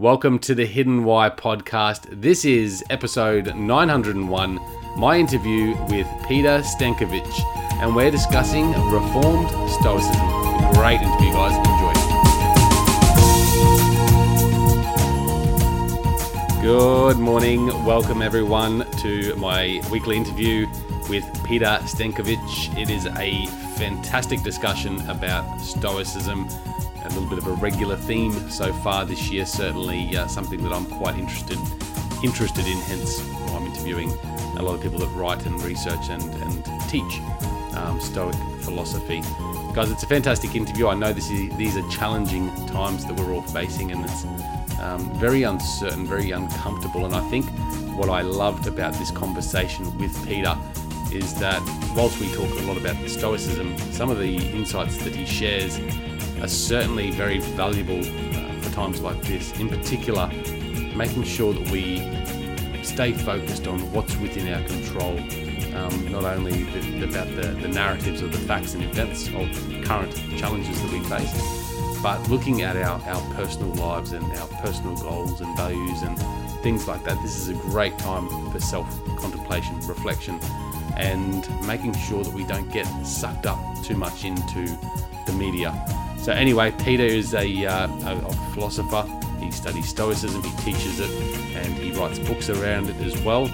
Welcome to the Hidden Why podcast. This is episode 901, my interview with Peter Stankiewicz, and we're discussing Reformed Stoicism. Great interview, guys. Enjoy. Good morning. Welcome, everyone, to my weekly interview with Peter Stankiewicz. It is a fantastic discussion about Stoicism little bit of a regular theme so far this year. Certainly uh, something that I'm quite interested interested in. Hence, I'm interviewing a lot of people that write and research and, and teach um, Stoic philosophy. Guys, it's a fantastic interview. I know this is, these are challenging times that we're all facing, and it's um, very uncertain, very uncomfortable. And I think what I loved about this conversation with Peter is that whilst we talk a lot about Stoicism, some of the insights that he shares are certainly very valuable uh, for times like this. In particular, making sure that we stay focused on what's within our control, um, not only the, about the, the narratives of the facts and events of current challenges that we face, but looking at our, our personal lives and our personal goals and values and things like that. This is a great time for self contemplation, reflection, and making sure that we don't get sucked up too much into the media so anyway, Peter is a, uh, a, philosopher. He studies Stoicism, he teaches it, and he writes books around it as well.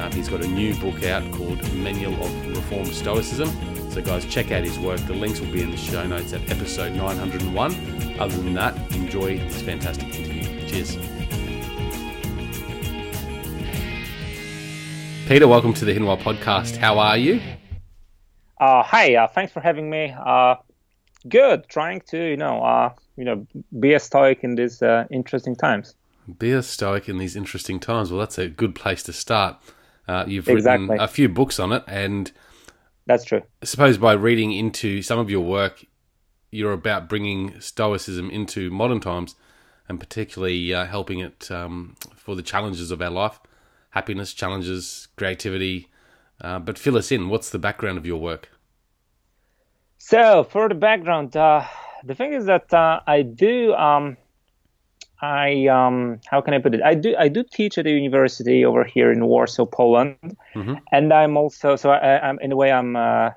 Um, he's got a new book out called Manual of Reformed Stoicism. So guys, check out his work. The links will be in the show notes at episode 901. Other than that, enjoy this fantastic interview. Cheers. Peter, welcome to the Why podcast. How are you? Uh, hi, uh, thanks for having me. Uh, good trying to you know uh you know be a stoic in these uh, interesting times. Be a stoic in these interesting times. Well that's a good place to start. Uh, you've exactly. written a few books on it and that's true. I suppose by reading into some of your work you're about bringing stoicism into modern times and particularly uh, helping it um, for the challenges of our life. Happiness challenges creativity uh, but fill us in. What's the background of your work so for the background, uh, the thing is that uh, I do. Um, I um, how can I put it? I do I do teach at a university over here in Warsaw, Poland, mm-hmm. and I'm also so I, am in a way I'm a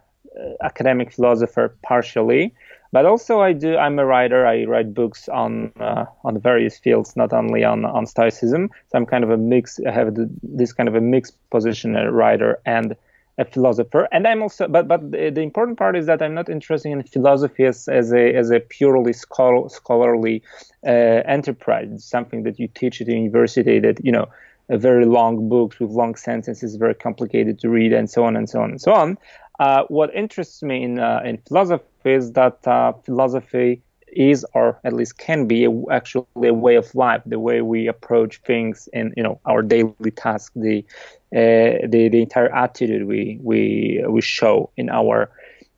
academic philosopher partially, but also I do I'm a writer. I write books on uh, on various fields, not only on on Stoicism. So I'm kind of a mix. I have this kind of a mixed position, a writer and a philosopher. And i'm also but but the, important part is that i'm not interested in philosophy as, as a as a purely scholar, scholarly uh, enterprise. Something that you teach at the university that you know very long books with long sentences very complicated to read and so on and so on and so on. Uh, what interests me in uh, in philosophy is that uh, philosophy is or at least can be a, actually a way of life the way we approach things in you know our daily task the the the entire attitude we we we show in our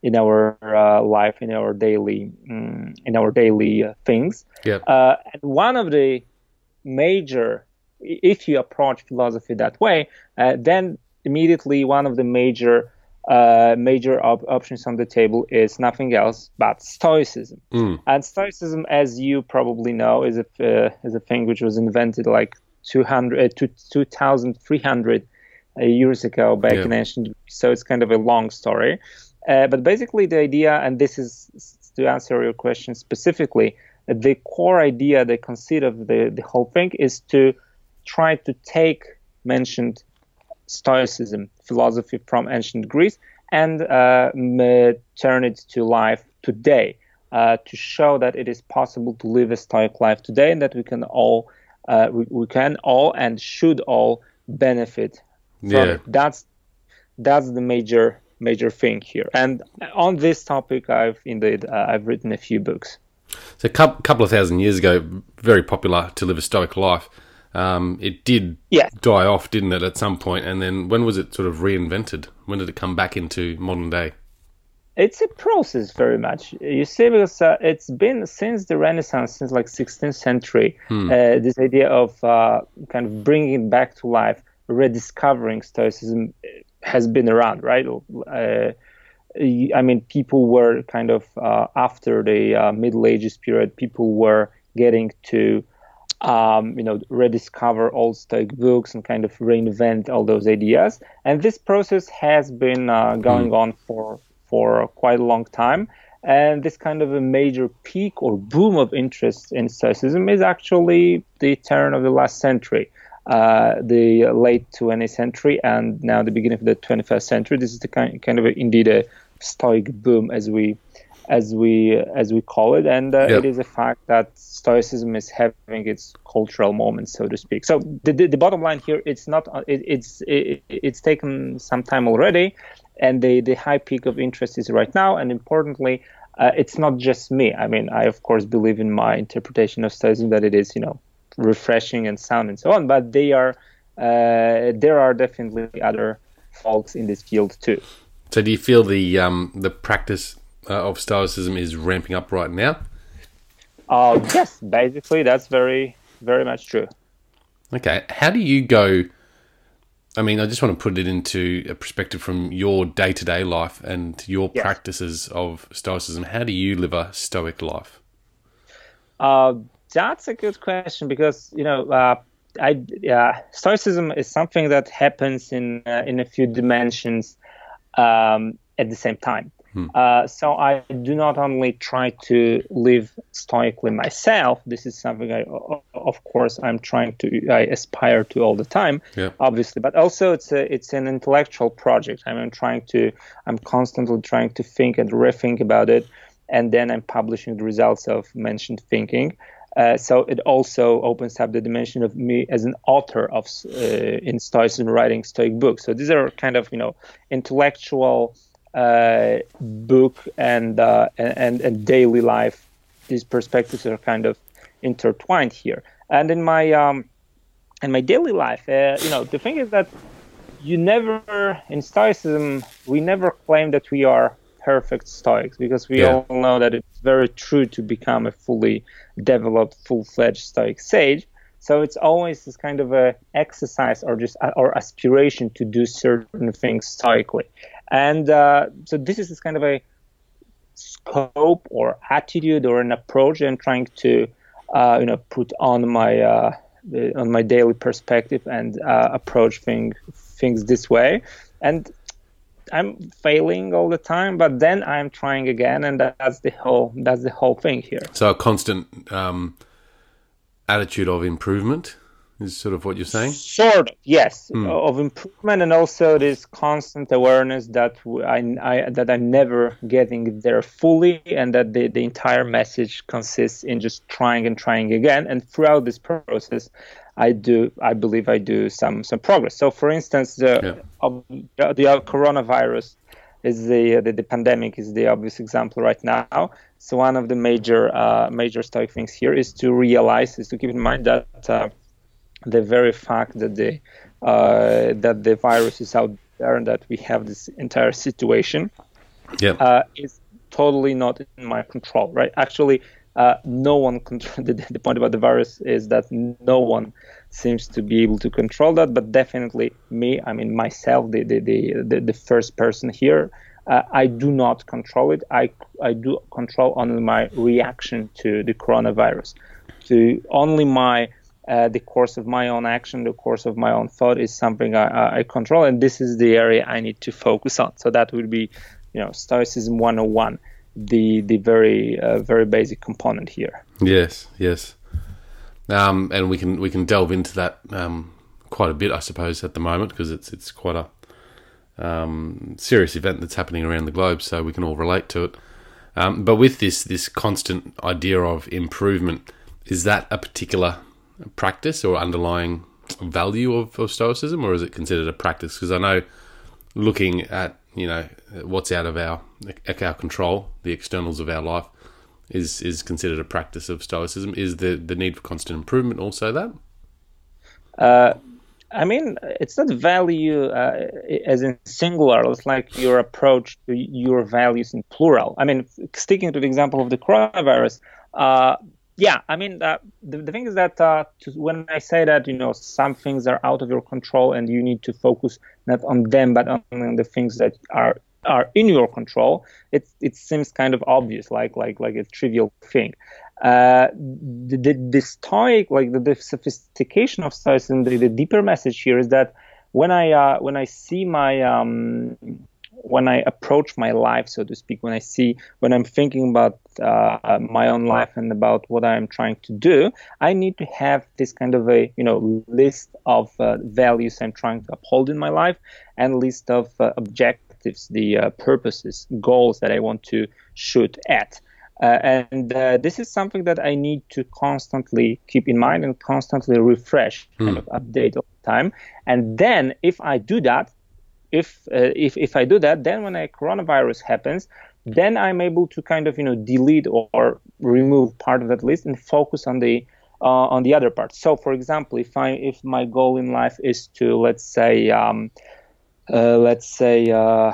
in our uh, life in our daily um, in our daily uh, things yep. Uh, and one of the major if you approach philosophy that way uh, then immediately one of the major uh, major op- options on the table is nothing else but Stoicism. Mm. And Stoicism, as you probably know, is a uh, is a thing which was invented like 200 uh, 2300 uh, years ago back yeah. in ancient Greece. So it's kind of a long story. Uh, but basically, the idea, and this is to answer your question specifically, the core idea, the conceit of the, the whole thing is to try to take mentioned Stoicism philosophy from ancient Greece and uh, turn it to life today uh, to show that it is possible to live a Stoic life today and that we can all uh, we, we, can all and should all benefit yeah. it. That's that's the major major thing here. And on this topic, I've indeed uh, I've written a few books. So a couple of thousand years ago, very popular to live a Stoic life. Um, it did yeah. die off, didn't it, at some point? And then when was it sort of reinvented? When did it come back into modern day? It's a process, very much. You see, because uh, it's been since the Renaissance, since like 16th century, hmm. uh, this idea of uh, kind of bringing it back to life, rediscovering Stoicism has been around, right? Uh, I mean, people were kind of uh, after the uh, Middle Ages period, people were getting to um, you know, rediscover old Stoic books and kind of reinvent all those ideas. And this process has been uh, going mm. on for for quite a long time. And this kind of a major peak or boom of interest in Stoicism is actually the turn of the last century, uh, the late 20th century, and now the beginning of the 21st century. This is the kind, kind of a, indeed a Stoic boom, as we as we as we call it, and uh, yep. it is a fact that Stoicism is having its cultural moment, so to speak. So the, the, the bottom line here, it's not it, it's it, it's taken some time already, and the the high peak of interest is right now, and importantly. Uh, it's not just me. I mean, I of course believe in my interpretation of Stoicism that it is, you know, refreshing and sound and so on. But they are, uh, there are definitely other folks in this field too. So, do you feel the um, the practice uh, of Stoicism is ramping up right now? Uh, yes, basically, that's very, very much true. Okay. How do you go? I mean, I just want to put it into a perspective from your day to day life and your yes. practices of Stoicism. How do you live a Stoic life? Uh, that's a good question because, you know, uh, I, uh, Stoicism is something that happens in, uh, in a few dimensions um, at the same time. Hmm. Uh, so I do not only try to live stoically myself. This is something I, of course, I'm trying to, I aspire to all the time, yeah. obviously. But also, it's a, it's an intellectual project. I I'm trying to, I'm constantly trying to think and rethink about it, and then I'm publishing the results of mentioned thinking. Uh, so it also opens up the dimension of me as an author of uh, in Stoicism writing Stoic books. So these are kind of you know intellectual uh, book and, uh, and and daily life, these perspectives are kind of intertwined here. And in my um, in my daily life, uh, you know, the thing is that you never in Stoicism we never claim that we are perfect Stoics because we yeah. all know that it's very true to become a fully developed, full-fledged Stoic sage. So it's always this kind of a exercise or just or aspiration to do certain things stoically. And uh, so this is this kind of a scope or attitude or an approach I'm trying to, uh, you know, put on my uh, on my daily perspective and uh, approach thing, things this way. And I'm failing all the time, but then I'm trying again, and that's the whole that's the whole thing here. So a constant um, attitude of improvement is sort of what you're saying sort of yes mm. of improvement and also this constant awareness that I, I, that i'm never getting there fully and that the, the entire message consists in just trying and trying again and throughout this process i do i believe i do some some progress so for instance the yeah. the coronavirus is the, the, the pandemic is the obvious example right now. So one of the major uh, major stoic things here is to realize is to keep in mind that uh, the very fact that the uh, that the virus is out there and that we have this entire situation yeah. uh, is totally not in my control, right? Actually, uh, no one control. The, the, point about the virus is that no one seems to be able to control that, but definitely me. I mean, myself, the the the, the, first person here. Uh, I do not control it. I I do control only my reaction to the coronavirus, to only my uh, the course of my own action, the course of my own thought is something I, I, control, and this is the area I need to focus on. So that would be, you know, Stoicism 101, the the very uh, very basic component here. Yes, yes, um, and we can we can delve into that um, quite a bit, I suppose, at the moment because it's it's quite a um, serious event that's happening around the globe, so we can all relate to it. Um, but with this this constant idea of improvement, is that a particular practice or underlying value of, of Stoicism, or is it considered a practice? Because I know looking at you know what's out of our our control, the externals of our life, is is considered a practice of Stoicism. Is the the need for constant improvement also that? Uh, I mean, it's not value uh, as in singular. It's like your approach to your values in plural. I mean, sticking to the example of the coronavirus, uh, yeah, I mean, uh, the, the thing is that uh, to, when I say that, you know, some things are out of your control and you need to focus not on them, but on, on the things that are are in your control, it it seems kind of obvious, like like like a trivial thing. Uh, the, the, the stoic, like the, the sophistication of stoicism, the, the, deeper message here is that when I uh, when I see my um, when I approach my life, so to speak, when I see, when I'm thinking about uh, my own life and about what I'm trying to do, I need to have this kind of a, you know, list of uh, values I'm trying to uphold in my life and list of uh, objectives, the uh, purposes, goals that I want to shoot at. Uh, and uh, this is something that I need to constantly keep in mind and constantly refresh, mm. kind of update all the time. And then, if I do that, if uh, if if I do that, then when a coronavirus happens, then I'm able to kind of you know delete or remove part of that list and focus on the uh, on the other part. So, for example, if I if my goal in life is to let's say um, let's say uh,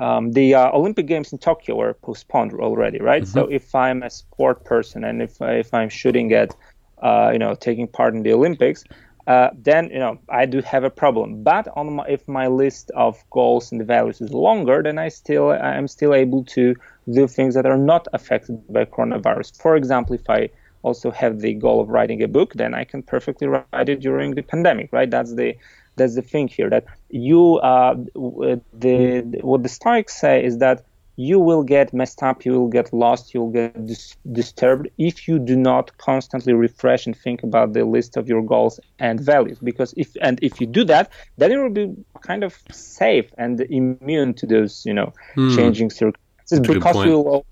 um, the uh, Olympic Games in Tokyo were postponed already, right? Mm-hmm. So if I'm a sport person and if if I'm shooting at uh, you know taking part in the Olympics, uh, then you know I do have a problem. But on my, if my list of goals and values is longer, then I still I'm still able to do things that are not affected by coronavirus. For example, if I also have the goal of writing a book, then I can perfectly write it during the pandemic, right? That's the that's the thing here that you uh, the, the what the Stoics say is that you will get messed up, you will get lost, you'll get dis- disturbed if you do not constantly refresh and think about the list of your goals and values. Because if and if you do that, then you will be kind of safe and immune to those, you know, hmm. changing circumstances. because you will,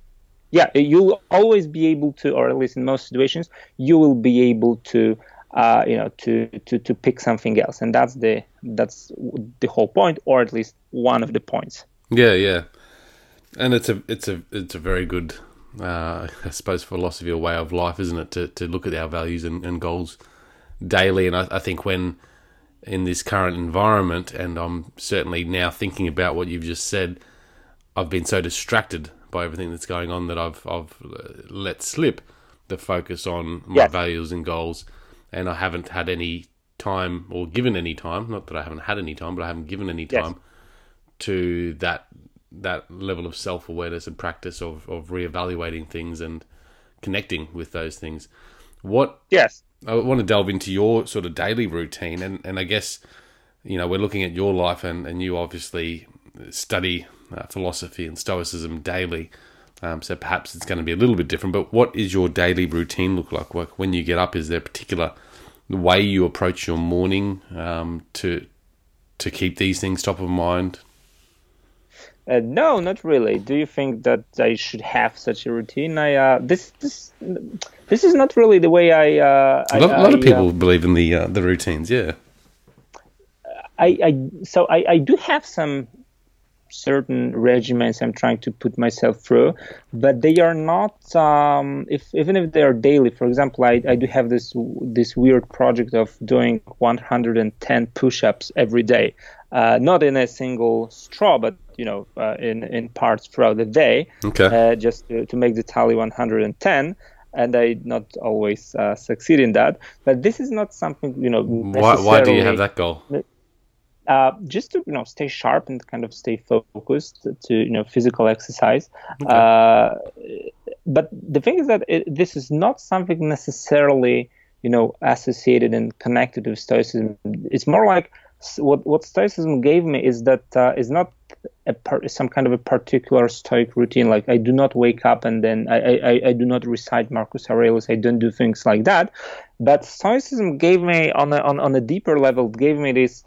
yeah, you'll always be able to, or at least in most situations, you will be able to. Uh, you know, to, to, to pick something else, and that's the that's the whole point, or at least one of the points. Yeah, yeah and it's a it's a it's a very good, uh, I suppose, philosophy or way of life, isn't it? To to look at our values and, and goals daily, and I, I think when in this current environment, and I'm certainly now thinking about what you've just said, I've been so distracted by everything that's going on that I've I've let slip the focus on my yes. values and goals, and I haven't had any time or given any time. Not that I haven't had any time, but I haven't given any time yes. to that that level of self awareness and practice of of reevaluating things and connecting with those things. What? Yes. I want to delve into your sort of daily routine, and and I guess you know we're looking at your life, and and you obviously study uh, philosophy and stoicism daily. Um, so perhaps it's going to be a little bit different. But what is your daily routine look like? Like when you get up, is there a particular way you approach your morning um, to to keep these things top of mind? Uh, no, not really. Do you think that I should have such a routine? I uh, this this this is not really the way I. Uh, a lot, I, lot of people uh, believe in the uh, the routines. Yeah. I, I so I, I do have some certain regimens I'm trying to put myself through, but they are not. Um, if even if they are daily, for example, I, I do have this this weird project of doing 110 push-ups every day, uh, not in a single straw, but you know, uh, in in parts throughout the day, okay. uh, just to, to make the tally 110 and I not always uh, succeed in that. But this is not something you know. Why, why do you have that goal? Uh, just to you know stay sharp and kind of stay focused to you know physical exercise. Okay. Uh, but the thing is that it, this is not something necessarily you know associated and connected with stoicism. It's more like what what Stoicism gave me is that uh, is not a some kind of a particular Stoic routine. Like I do not wake up and then I, I, I do not recite Marcus Aurelius. I don't do things like that. But Stoicism gave me on a, on, on a deeper level gave me this.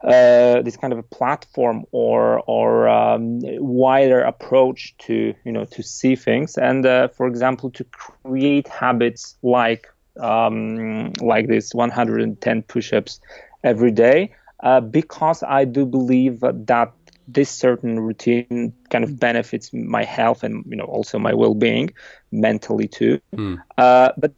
Uh, this kind of a platform or or um, wider approach to you know to see things and uh, for example to create habits like um, like this 110 push-ups every day uh, because I do believe that this certain routine kind of benefits my health and you know also my well-being mentally too mm. uh, but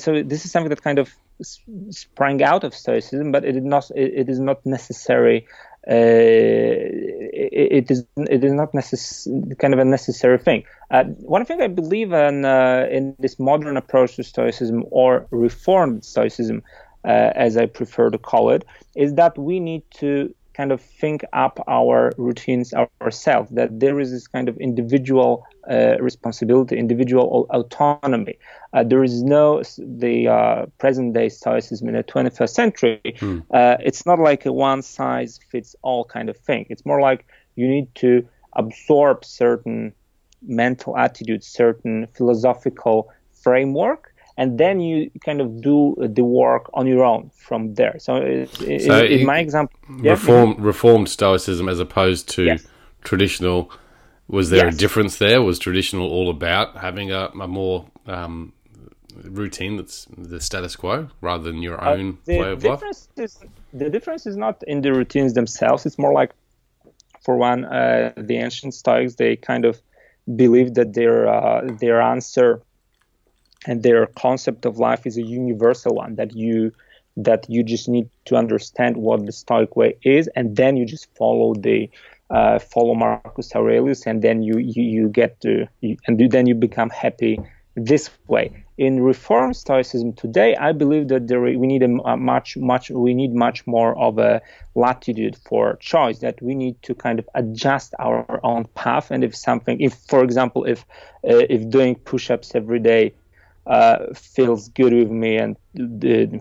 so this is something that kind of sprang out of stoicism but it is not it is not necessary uh, it, it is it is not necess- kind of a necessary thing. Uh, one thing I believe in uh, in this modern approach to Stoicism or Reformed Stoicism uh, as I prefer to call it, is that we need to kind of think up our routines ourselves. That there is this kind of individual uh, responsibility, individual autonomy. Uh, there is no the uh, present day stoicism in the 21st century. Uh, it's not like a one size fits all kind of thing. It's more like you need to absorb certain mental attitudes, certain philosophical framework, and then you kind of do the work on your own from there. So, it, so in, in my example, reform, yeah, reformed Stoicism as opposed to yes. traditional. Was there yes. a difference there? Was traditional all about having a, a more um, routine that's the status quo rather than your uh, own uh, way of life? Is, the difference is not in the routines themselves. It's more like, for one, uh, the ancient Stoics they kind of believed that their uh, their answer and their concept of life is a universal one that you that you just need to understand what the Stoic way is, and then you just follow the uh, follow Marcus Aurelius, and then you you, you get to you, and then you become happy this way. In Reform Stoicism today, I believe that there we need a, a much much we need much more of a latitude for choice. That we need to kind of adjust our own path, and if something, if for example, if uh, if doing push-ups every day uh, feels good with me and uh,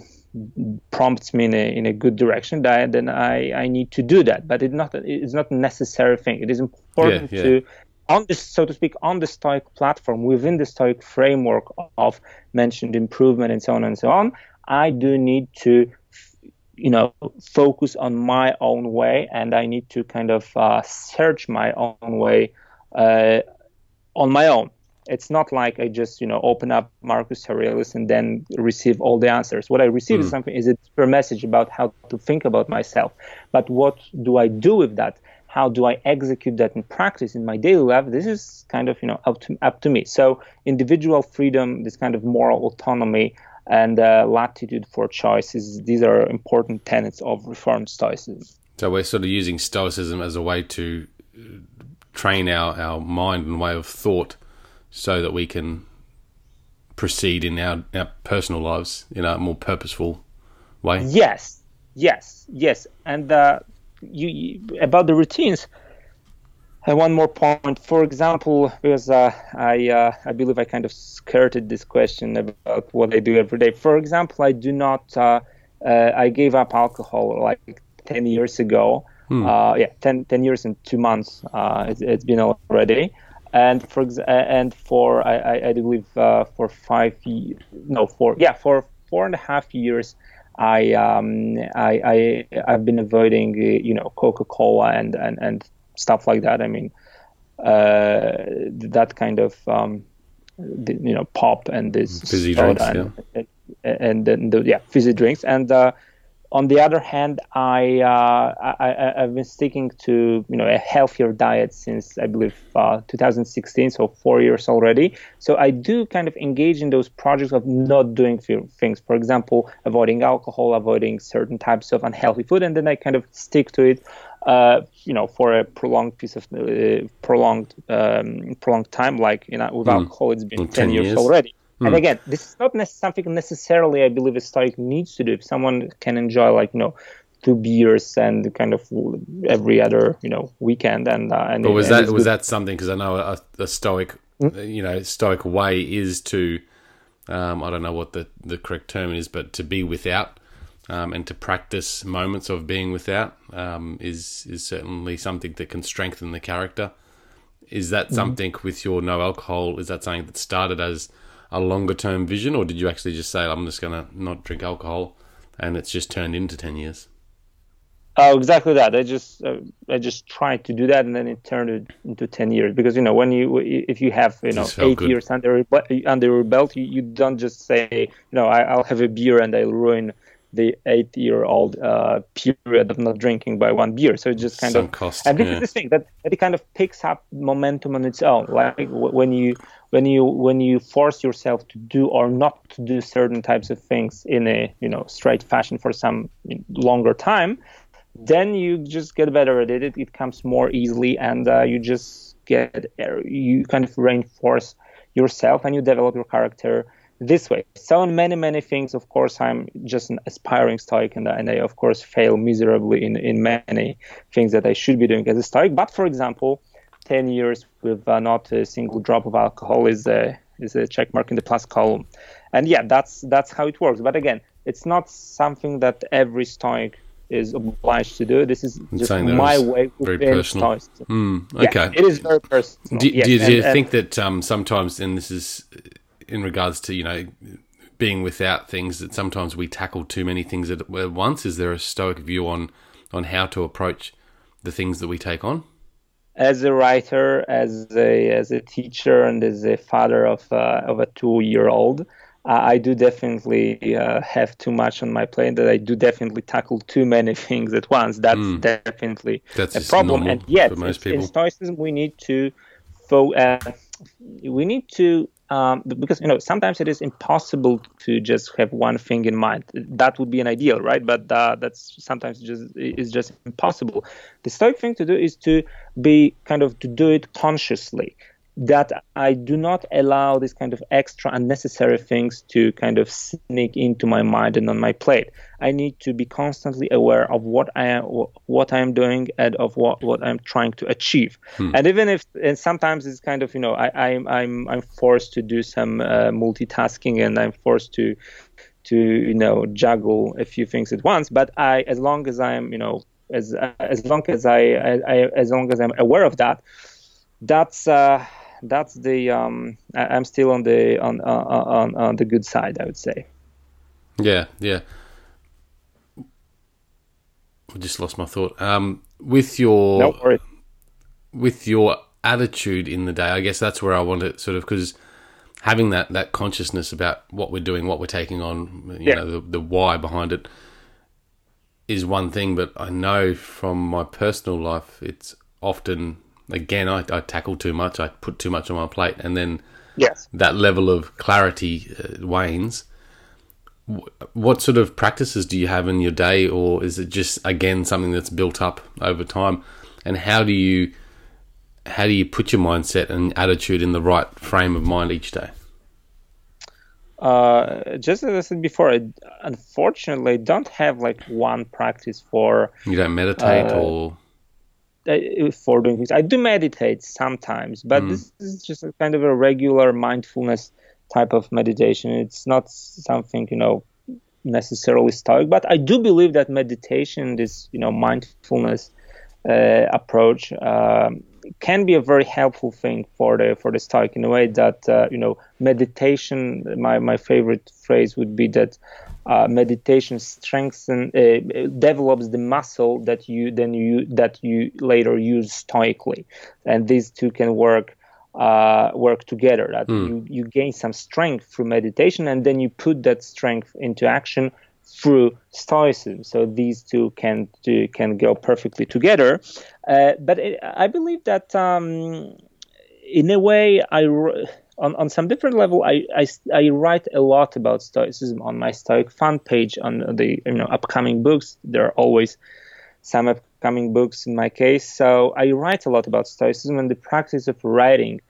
prompts me in a, in a good direction, then I, I need to do that. But it's not it's not a necessary thing. It is important yeah, yeah. to on this, so to speak, on the Stoic platform, within the Stoic framework of mentioned improvement and so on and so on, I do need to, you know, focus on my own way, and I need to kind of uh, search my own way uh, on my own. It's not like I just you know open up Marcus Aurelius and then receive all the answers. What I receive mm. is hmm. something is a deeper message about how to think about myself. But what do I do with that? How do I execute that in practice in my daily life? This is kind of you know up to up to me. So individual freedom, this kind of moral autonomy, and uh, latitude for choices. These are important tenets of Reformed Stoicism. So we're sort of using Stoicism as a way to uh, train our, our mind and way of thought so that we can proceed in our, our personal lives in a more purposeful way. Yes, yes, yes. And uh, you, you, about the routines. Uh, one more point. For example, because uh, I uh, I believe I kind of skirted this question about what I do every day. For example, I do not. Uh, uh, I gave up alcohol like ten years ago. Hmm. yeah, 10, 10, years and two months. It, it's been already and for and for I, I believe uh, for five no for yeah for four and a half years I um I, I I've been avoiding uh, you know Coca Cola and, and and stuff like that I mean uh, that kind of um, you know pop and this fizzy drinks and, yeah. and, then the yeah fizzy drinks and uh, on the other hand, I, uh, I have been sticking to you know a healthier diet since I believe uh, 2016, so four years already. So I do kind of engage in those projects of not doing things. For example, avoiding alcohol, avoiding certain types of unhealthy food, and then I kind of stick to it. Uh, you know, for a prolonged piece of uh, prolonged um, prolonged time, like you know, with mm. alcohol, it's been 10, 10 years, years already. And hmm. again, this is not something necessarily I believe a Stoic needs to do. If someone can enjoy, like you know, two beers and kind of every other you know weekend, and uh, and but was and that was good. that something? Because I know a, a Stoic, mm-hmm. you know, Stoic way is to, um, I don't know what the the correct term is, but to be without. Um, and to practice moments of being without um, is is certainly something that can strengthen the character. Is that mm-hmm. something mm-hmm. with your no alcohol? Is that something that started as a longer term vision, or did you actually just say, I'm just going to not drink alcohol and it's just turned into 10 years? Oh, exactly that. I just uh, I just tried to do that, and then it turned it into ten years. Because you know, when you if you have you know eight good. years under under your belt, you, you don't just say you know I, will have a beer and I'll ruin the eight year old uh, period of not drinking by one beer. So it just kind Some of cost, and this yeah. is the thing that, that it kind of picks up momentum on its own. Like when you when you when you force yourself to do or not to do certain types of things in a you know straight fashion for some longer time, then you just get better at it. It, it comes more easily, and uh, you just get you kind of reinforce yourself and you develop your character this way. So in many many things, of course, I'm just an aspiring Stoic, and, and I of course fail miserably in in many things that I should be doing as a Stoic. But for example, ten years with uh, not a single drop of alcohol is a is a check mark in the plus column, and yeah, that's that's how it works. But again, it's not something that every Stoic is obliged to do. This is just my way very personal. Mm, okay, yeah, it is very personal. Do, yes, do, do and, you think that um, sometimes, and this is in regards to you know being without things that sometimes we tackle too many things at once. Is there a stoic view on on how to approach the things that we take on? As a writer, as a as a teacher, and as a father of uh, of a two year old, I do definitely uh, have too much on my plate. That I do definitely tackle too many things at once. That's mm. definitely That's a problem. And yet, in, in Stoicism, we need to fo- uh, we need to um, because you know sometimes it is impossible to just have one thing in mind. That would be an ideal, right? But uh, that's sometimes just is just impossible. The stoic thing to do is to be kind of to do it consciously that I do not allow these kind of extra unnecessary things to kind of sneak into my mind and on my plate. I need to be constantly aware of what I am, what I am doing, and of what, what I'm trying to achieve. Hmm. And even if, and sometimes it's kind of, you know, I, I'm, I'm I'm forced to do some uh, multitasking, and I'm forced to to you know juggle a few things at once. But I, as long as I'm, you know, as as long as I, I, I as long as I'm aware of that, that's. Uh, that's the um, I'm still on the on, on on the good side, I would say. Yeah, yeah. I just lost my thought. Um, with your no with your attitude in the day, I guess that's where I want to sort of because having that that consciousness about what we're doing, what we're taking on, you yeah. know, the, the why behind it is one thing. But I know from my personal life, it's often again, I, I tackle too much. I put too much on my plate, and then yes, that level of clarity uh, wanes. What sort of practices do you have in your day, or is it just again something that's built up over time? And how do you how do you put your mindset and attitude in the right frame of mind each day? Uh, just as I said before, I unfortunately don't have like one practice for. You don't meditate uh, or for doing things. I do meditate sometimes, but mm. this is just a kind of a regular mindfulness type of meditation. It's not something you know necessarily stoic, but I do believe that meditation, this you know mindfulness uh, approach, um, can be a very helpful thing for the for the stoic in a way that uh, you know meditation. My my favorite phrase would be that uh, meditation strengthens uh, develops the muscle that you then you that you later use stoically. And these two can work uh, work together that mm. you, you gain some strength through meditation and then you put that strength into action through stoicism. So these two can do, can go perfectly together. Uh, but it, i believe that um, in a way i on, on some different level, I, I, I, write a lot about Stoicism on my Stoic fan page on the you know upcoming books. There are always some upcoming books in my case, so I write a lot about Stoicism and the practice of writing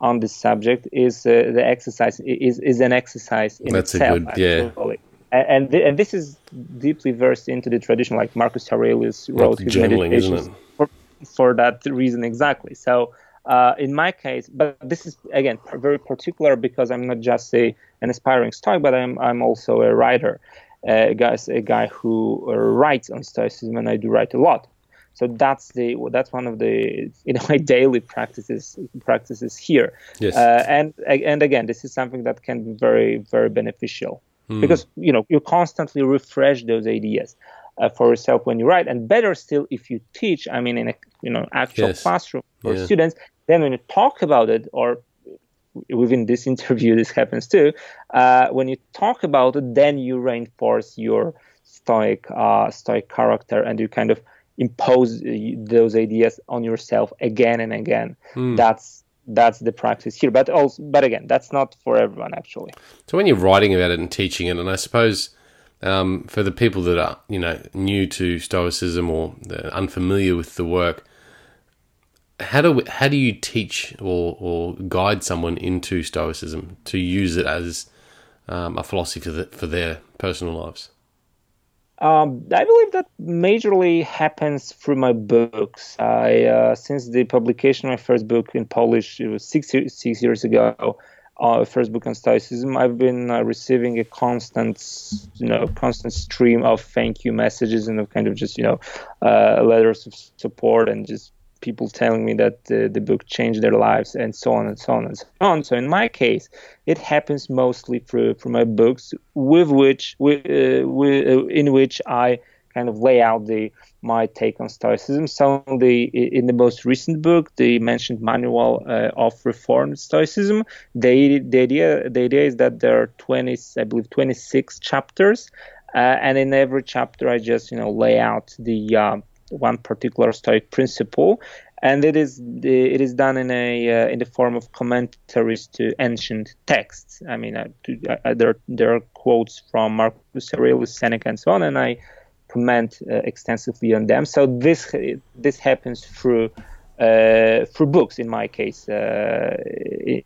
on this subject is uh, the exercise is, is an exercise in That's itself. A good, yeah. And, th- and this is deeply versed into the tradition, like Marcus Aurelius wrote his meditations for, for that reason exactly. So uh, in my case, but this is again very particular because I'm not just a, an aspiring Stoic, but I'm I'm also a writer, uh, a guy, a guy who uh, writes on Stoicism, and I do write a lot. So that's the that's one of the you know my daily practices practices here. Yes. Uh, and and again, this is something that can be very very beneficial mm. because you know you constantly refresh those ideas. Uh, for yourself when you write, and better still if you teach. I mean, in a you know actual yes. classroom for yeah. students, then when you talk about it, or within this interview, this happens too. Uh, when you talk about it, then you reinforce your stoic uh, stoic character, and you kind of impose those ideas on yourself again and again. Mm. That's that's the practice here. But also, but again, that's not for everyone actually. So when you're writing about it and teaching it, and I suppose. Um, for the people that are, you know, new to Stoicism or unfamiliar with the work, how do how do you teach or, or guide someone into stoicism to use it as um, a philosophy for, the, for their personal lives? Um, I believe that majorly happens through my books. I uh, since the publication of my first book in Polish, it was six six years ago. Uh, first book on Stoicism, I've been uh, receiving a constant, you know, constant stream of thank you messages and of kind of just you know, uh, letters of support and just people telling me that the, the book changed their lives and so on and so on and so on. So in my case, it happens mostly through through my books, with which with, uh, with, uh, in which I kind of lay out the my take on Stoicism. So the in the most recent book, the mentioned manual uh, of reformed Stoicism, the the idea the idea is that there are 20 I believe 26 chapters. Uh, and in every chapter, I just you know lay out the uh, one particular Stoic principle, and it is it is done in a uh, in the form of commentaries to ancient texts. I mean, uh, uh, there there are quotes from Marcus Aurelius, Seneca, and so on, and I comment uh, extensively on them. So this this happens through. Uh, through books, in my case, uh,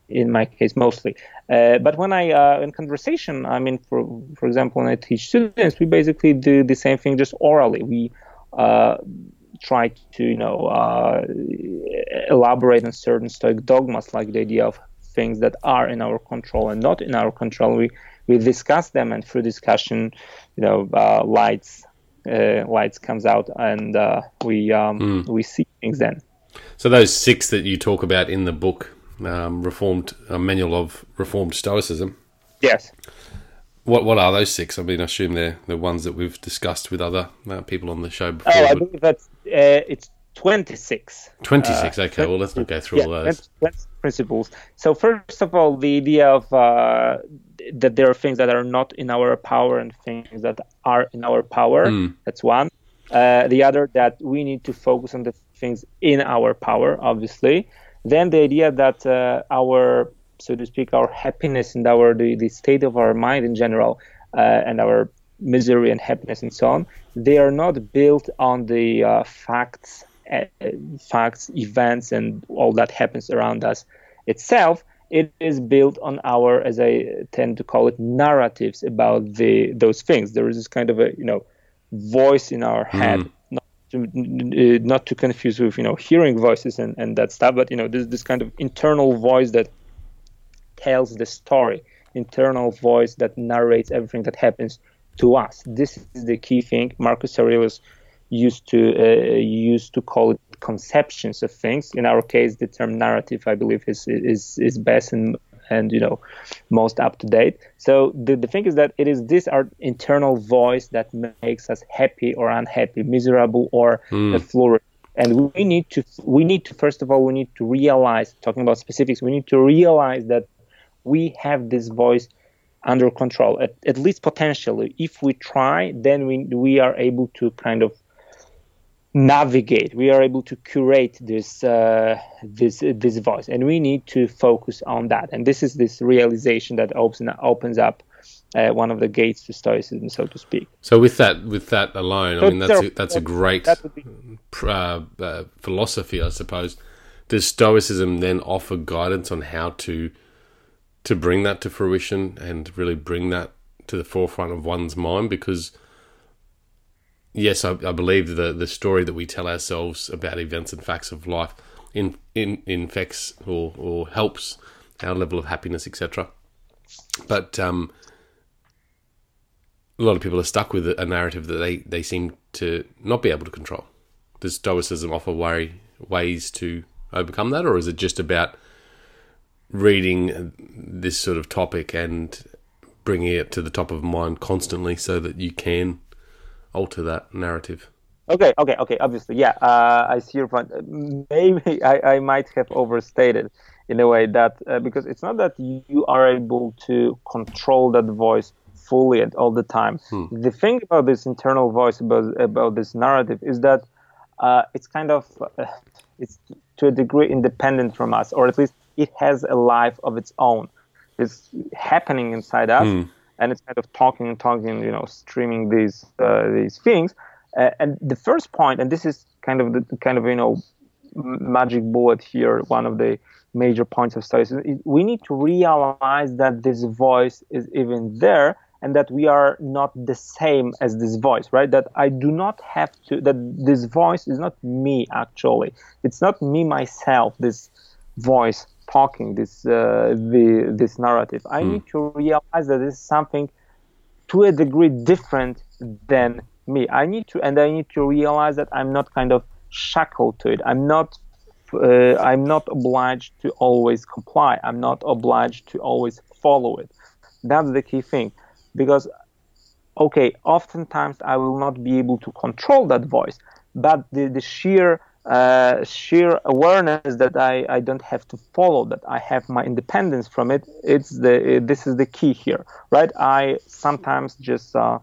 in my case mostly. but when I in conversation, I mean, for for example, when I teach students, we basically do the same thing just orally. We uh, try to you know uh, elaborate on certain Stoic dogmas, like the idea of things that are in our control and not in our control. We we discuss them, and through discussion, you know, uh, lights uh, lights comes out, and uh, we um, mm. we see things then. So those six that you talk about in the book, um, reformed manual of reformed Stoicism. Yes. What what are those six? I mean, I assume they're the ones that we've discussed with other uh, people on the show before. Oh, I believe that's uh, it's twenty six. Twenty six. Uh, okay, well let's not go through yeah, all those. That's, principles. So first of all, the idea of uh, that there are things that are not in our power and things that are in our power. Mm. That's one. Uh, the other that we need to focus on the things in our power, obviously. Then the idea that uh, our so to speak, our happiness and our the, the state of our mind in general, uh, and our misery and happiness and so on, they are not built on the uh, facts, uh, facts, events, and all that happens around us itself. It is built on our, as I tend to call it, narratives about the those things. There is this kind of a you know voice in our head. Mm. Not to, uh, not to confuse with you know hearing voices and, and that stuff, but you know this this kind of internal voice that tells the story, internal voice that narrates everything that happens to us. This is the key thing. Marcus Aurelius used to uh, used to call it conceptions of things. In our case, the term narrative, I believe, is is is best and and you know most up to date. So the, the thing is that it is this our internal voice that makes us happy or unhappy, miserable or mm. flourish. And we need to we need to first of all we need to realize talking about specifics. We need to realize that we have this voice under control at, at least potentially. If we try then we we are able to kind of navigate. We are able to curate this uh, this this voice and we need to focus on that. And this is this realization that opens opens up uh, one of the gates to stoicism so to speak. So with that with that alone so i mean that's a, that's a great be- uh, uh, philosophy i suppose. Does stoicism then offer guidance on how to to bring that to fruition and really bring that to the forefront of one's mind because yes I, I, believe the the story that we tell ourselves about events and facts of life in, in infects or, or helps our level of happiness etc but um, a lot of people are stuck with a narrative that they, they seem to not be able to control. Does stoicism offer way, ways to overcome that or is it just about reading this sort of topic and bringing it to the top of mind constantly so that you can alter that narrative. Okay, okay, okay. Obviously, yeah, uh, I see your point. Maybe I, I might have overstated in a way that uh, because it's not that you are able to control that voice fully and all the time. Hmm. The thing about this internal voice about about this narrative is that uh, it's kind of uh, it's to a degree independent from us, or at least it has a life of its own. It's happening inside us, mm. and it's kind of talking and talking, you know, streaming these uh, these things. Uh, and the first point, and this is kind of the kind of you know magic bullet here, one of the major points of Stoicism. We need to realize that this voice is even there and that we are not the same as this voice, right? That I do not have to, that this voice is not me actually. It's not me myself, this voice talking, this, uh, the, this narrative. I mm. need to realize that this is something to a degree different than me. I need to, and I need to realize that I'm not kind of shackled to it. I'm not uh, I'm not obliged to always comply. I'm not obliged to always follow it. That's the key thing because okay oftentimes i will not be able to control that voice but the, the sheer uh, sheer awareness that I, I don't have to follow that i have my independence from it. It's the this is the key here right? I sometimes just uh,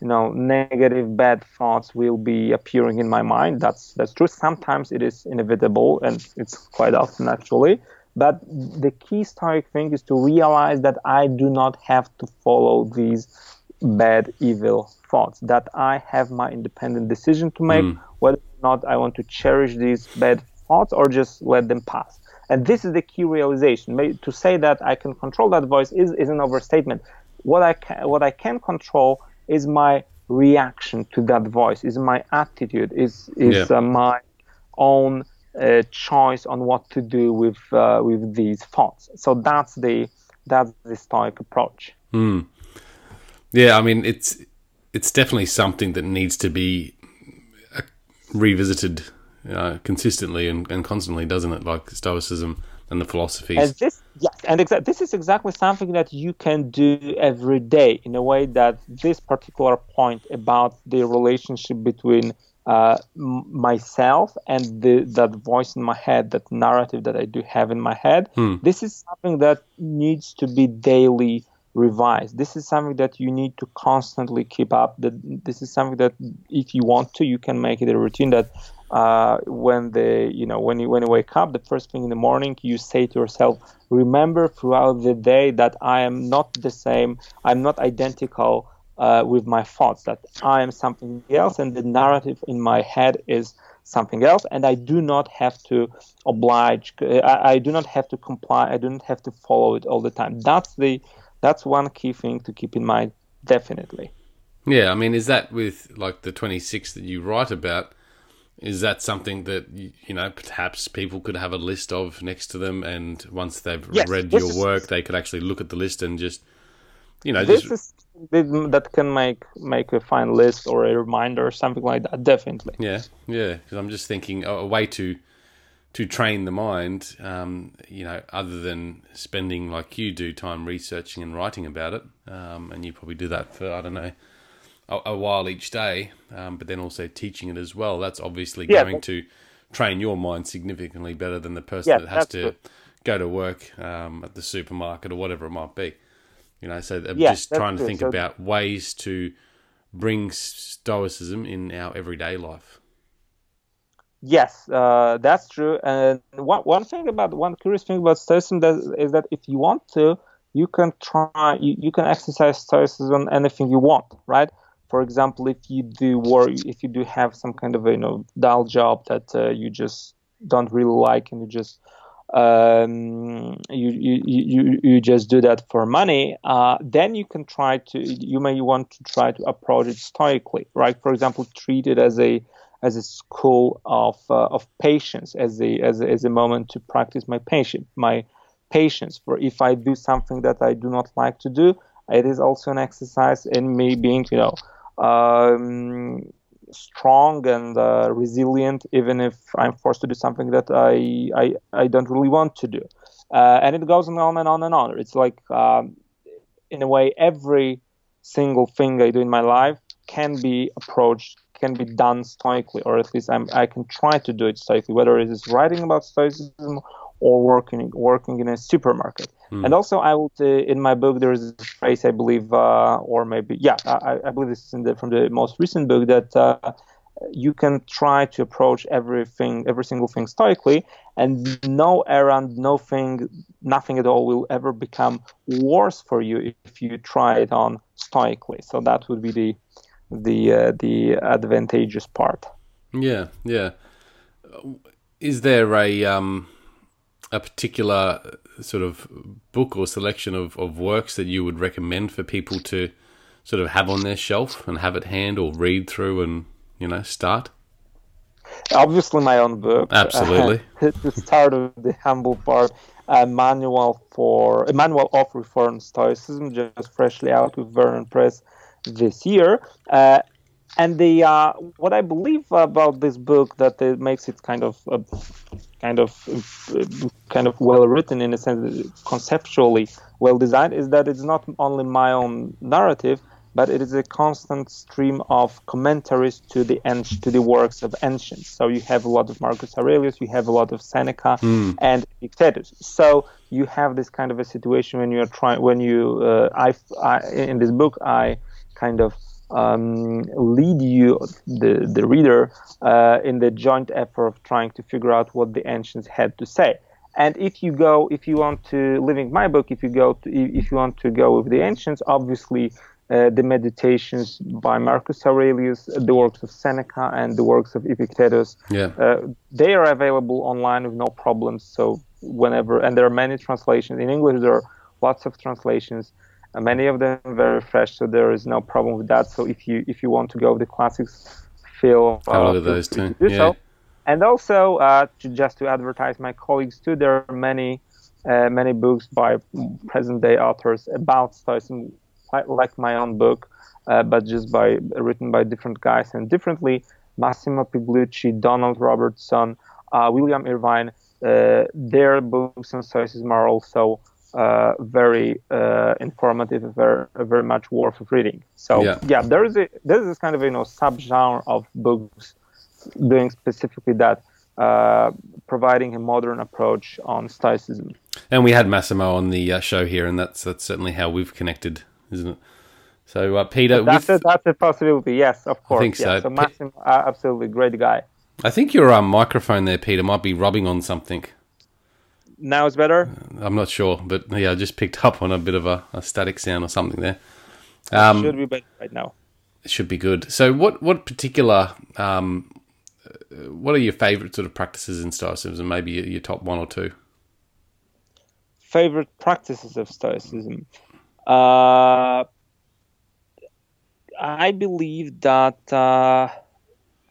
you know negative bad thoughts will be appearing in my mind. That's that's true. Sometimes it is inevitable and it's quite often actually. But the key stoic thing is to realize that I do not have to follow these bad, evil thoughts, that I have my independent decision to make mm. whether or not I want to cherish these bad thoughts or just let them pass. And this is the key realization. To say that I can control that voice is, is an overstatement. What I, can, what I can control is my reaction to that voice, is my attitude, is, is yeah. uh, my own a choice on what to do with uh, with these thoughts. So that's the that's the Stoic approach. Mm. Yeah, I mean it's it's definitely something that needs to be uh, revisited uh, consistently and, and constantly, doesn't it? Like Stoicism and the philosophies. And this, yes, and exa- this is exactly something that you can do every day in a way that this particular point about the relationship between uh, myself and the, that voice in my head, that narrative that I do have in my head. Hmm. This is something that needs to be daily revised. This is something that you need to constantly keep up. That this is something that, if you want to, you can make it a routine. That uh, when the you know when you when you wake up, the first thing in the morning, you say to yourself, "Remember throughout the day that I am not the same. I'm not identical." uh, with my thoughts that I am something else and the narrative in my head is something else and I do not have to oblige uh, I, I, do not have to comply I do not have to follow it all the time that's the that's one key thing to keep in mind definitely. Yeah I mean is that with like the 26 that you write about is that something that you know perhaps people could have a list of next to them and once they've yes, read your work they could actually look at the list and just you know this just... is that can make make a fine list or a reminder or something like that definitely. Yeah yeah because i'm just thinking a way to to train the mind um, you know other than spending like you do time researching and writing about it. Um, and you probably do that for i don't know a, a while each day um, but then also teaching it as well. That's obviously yeah, going to train your mind significantly better than the person yeah, that has to go to work um, at the supermarket or whatever it might be you know, so I'm yeah, just trying to think so, about ways to bring stoicism in our everyday life. Yes, uh, that's true. And one one thing about one curious thing about stoicism that, is that if you want to, you can try, you, you can exercise stoicism on anything you want, right? For example, if you do work, if you do have some kind of you know dull job that uh, you just don't really like, and you just um, you, you, you, you just do that for money, uh, then you can try to, you may want to try to approach it stoically, right? For example, treat it as a, as a school of, uh, of patience, as a, as a, as a moment to practice my patience, my patience. For if I do something that I do not like to do, it is also an exercise in me being, you know, um, strong and uh, resilient, even if I'm forced to do something that I I, I don't really want to do. Uh, and it goes on and on and on. It's like, um, in a way, every single thing I do in my life can be approached, can be done stoically, or at least I'm, I can try to do it stoically, whether it is writing about stoicism or working working in a supermarket. Mm. And also, I will uh, in my book there is a phrase I believe, uh, or maybe yeah, I, I, believe this is the, from the most recent book that uh, you can try to approach everything, every single thing stoically, and no errand, no thing, nothing at all will ever become worse for you if you try it on stoically. So that would be the the uh, the advantageous part. Yeah, yeah is there a um, a particular sort of book or selection of, of works that you would recommend for people to sort of have on their shelf and have at hand or read through and you know start? Obviously, my own book. Absolutely. Uh, the start of the humble part. A manual for a manual of reform stoicism, just freshly out with Vernon Press this year. Uh, and the uh, what I believe about this book that it makes it kind of uh, kind of uh, kind of well written in a sense conceptually well designed is that it's not only my own narrative but it is a constant stream of commentaries to the to the works of ancients. So you have a lot of Marcus Aurelius, you have a lot of Seneca mm. and Epictetus. So you have this kind of a situation when you're trying when you uh, I, I, in this book I kind of um, lead you the the reader uh, in the joint effort of trying to figure out what the ancients had to say. And if you go, if you want to living my book, if you go to, if you want to go with the ancients, obviously uh, the meditations by Marcus Aurelius, the works of Seneca, and the works of Epictetus. Yeah. Uh, they are available online with no problems. So whenever, and there are many translations in English. There are lots of translations, and many of them very fresh. So there is no problem with that. So if you if you want to go with the classics, feel uh, those too. Do yeah. so. And also, uh, to, just to advertise my colleagues too, there are many uh, many books by present day authors about Stoicism like my own book, uh, but just by written by different guys and differently. Massimo Pigliucci, Donald Robertson, uh, William Irvine, uh, their books on stoicism are also uh, very uh, informative, very very much worth of reading. So yeah, yeah there is a there is kind of you know subgenre of books doing specifically that. Uh, providing a modern approach on Stoicism. And we had Massimo on the uh, show here, and that's that's certainly how we've connected isn't it? So, uh, Peter, that's with... a, that's a possibility. Yes, of course. I think so. so Maxim, uh, absolutely great guy. I think your um, microphone there, Peter, might be rubbing on something. Now it's better. Uh, I'm not sure, but yeah, I just picked up on a bit of a, a static sound or something there. Um, should be better right now. It should be good. So, what what particular um, what are your favourite sort of practices in Stoicism? Maybe your top one or two. Favorite practices of Stoicism. Uh, I believe that uh,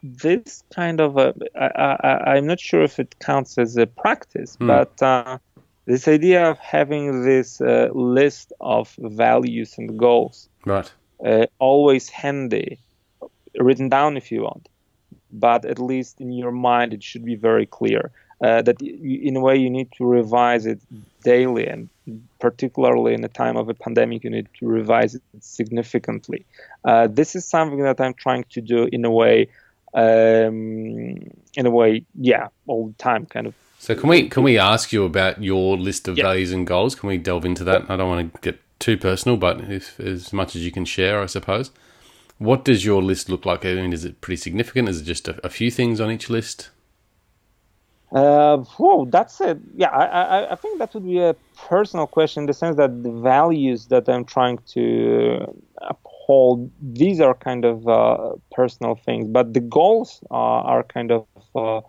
this kind of a, I, I, I'm not sure if it counts as a practice, mm. but uh, this idea of having this uh, list of values and goals, right, uh, always handy, written down if you want, but at least in your mind it should be very clear. Uh, that you, in a way you need to revise it daily and particularly in the time of a pandemic, you need to revise it significantly. Uh, this is something that I'm trying to do in a way, um, in a way, yeah, all the time, kind of. So can we can we ask you about your list of yeah. values and goals? Can we delve into that? I don't want to get too personal, but if, as much as you can share, I suppose. What does your list look like? I mean, is it pretty significant? Is it just a, a few things on each list? Uh, whoa, that's it. Yeah, I, I, I think that would be a personal question in the sense that the values that I'm trying to uphold, these are kind of uh, personal things, but the goals uh, are kind of uh,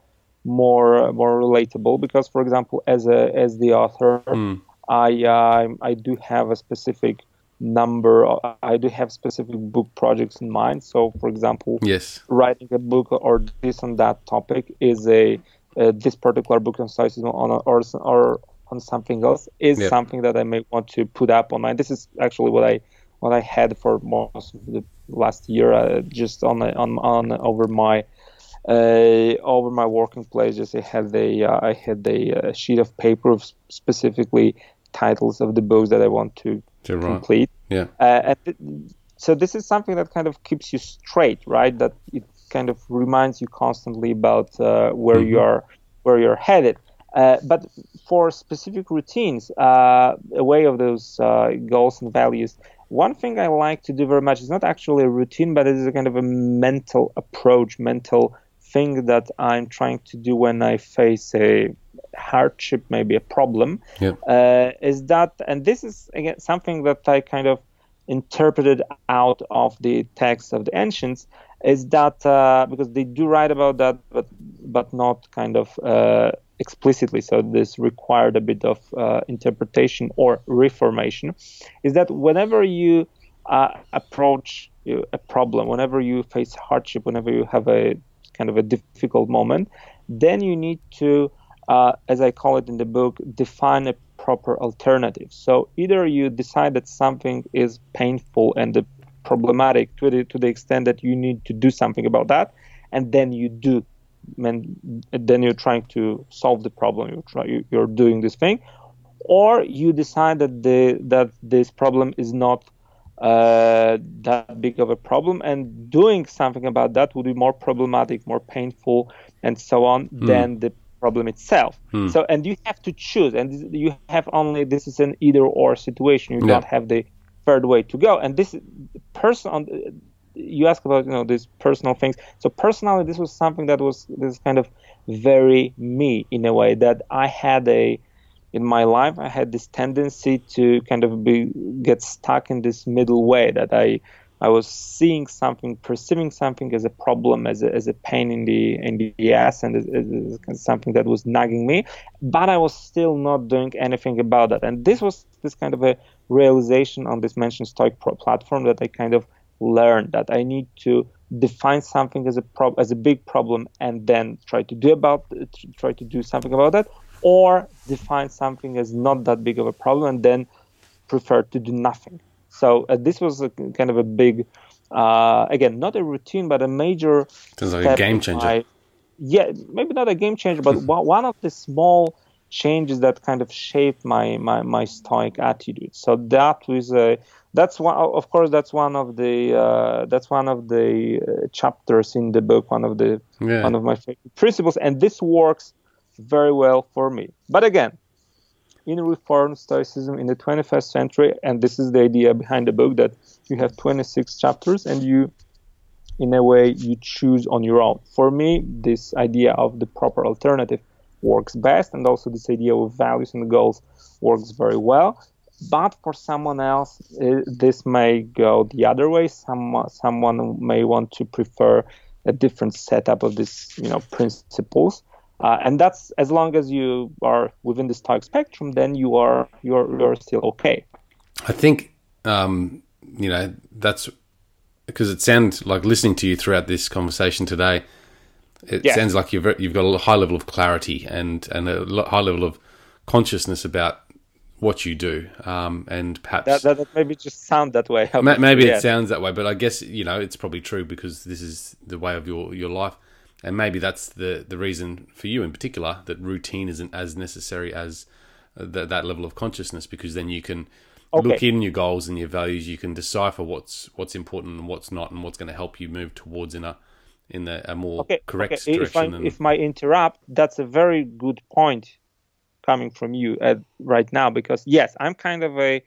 more more relatable because, for example, as a as the author, mm. I uh, I do have a specific number. I do have specific book projects in mind. So, for example, yes, writing a book or this and that topic is a uh, this particular book on stoicism on or, or on something else is yep. something that I may want to put up online. This is actually what I what I had for most of the last year, uh, just on on on over my uh, over my working place. Just I had a uh, I had a, uh, sheet of paper of specifically titles of the books that I want to, to complete. Yeah. Uh, th- so this is something that kind of keeps you straight, right? That it kind of reminds you constantly about uh, where mm-hmm. you are where you're headed. Uh, but for specific routines, uh, away of those uh, goals and values, one thing I like to do very much is not actually a routine, but it is a kind of a mental approach, mental thing that I'm trying to do when I face a hardship, maybe a problem. Yep. Uh, is that, and this is again something that I kind of interpreted out of the text of the ancients is that uh, because they do write about that, but but not kind of uh, explicitly. So this required a bit of uh, interpretation or reformation. Is that whenever you uh, approach a problem, whenever you face hardship, whenever you have a kind of a difficult moment, then you need to, uh, as I call it in the book, define a proper alternative. So either you decide that something is painful and problematic to the to the extent that you need to do something about that, and then you do, and then you're trying to solve the problem. You're try, you're doing this thing, or you decide that the that this problem is not uh, that big of a problem, and doing something about that would be more problematic, more painful, and so on mm. than the problem itself. Mm. So, and you have to choose, and you have only this is an either or situation. You yeah. don't have the third way to go. And this person, you ask about you know these personal things. So personally, this was something that was this kind of very me in a way that I had a in my life i had this tendency to kind of be get stuck in this middle way that i i was seeing something perceiving something as a problem as a, as a pain in the in the ass and as, as something that was nagging me but i was still not doing anything about that and this was this kind of a realization on this mentioned stoic platform that i kind of learned that i need to define something as a prob- as a big problem and then try to do about try to do something about that or define something as not that big of a problem and then prefer to do nothing. So uh, this was a, kind of a big, uh, again, not a routine, but a major. Sounds like a game changer. My, yeah, maybe not a game changer, but one of the small changes that kind of shape my my, my stoic attitude. So that was a that's one of course that's one of the uh, that's one of the uh, chapters in the book one of the yeah. one of my favorite principles and this works very well for me. But again, in Reformed Stoicism in the 21st century, and this is the idea behind the book that you have 26 chapters and you, in a way, you choose on your own. For me, this idea of the proper alternative works best, and also this idea of values and goals works very well. But for someone else, this may go the other way. Some, someone may want to prefer a different setup of these, you know, principles. Uh, and that's as long as you are within this Stoic spectrum, then you are you're you're still okay. I think um, you know that's because it sounds like listening to you throughout this conversation today. It yeah. sounds like you've you've got a high level of clarity and and a high level of consciousness about what you do, um, and perhaps that, that, that, maybe just sound that way. Maybe it sounds that way, but I guess you know it's probably true because this is the way of your your life and maybe that's the the reason for you in particular that routine isn't as necessary as uh, th- that level of consciousness because then you can okay. look in your goals and your values you can decipher what's what's important and what's not and what's going to help you move towards in a in the, a more okay. correct okay. direction if I, if I interrupt that's a very good point coming from you uh, right now because yes i'm kind of a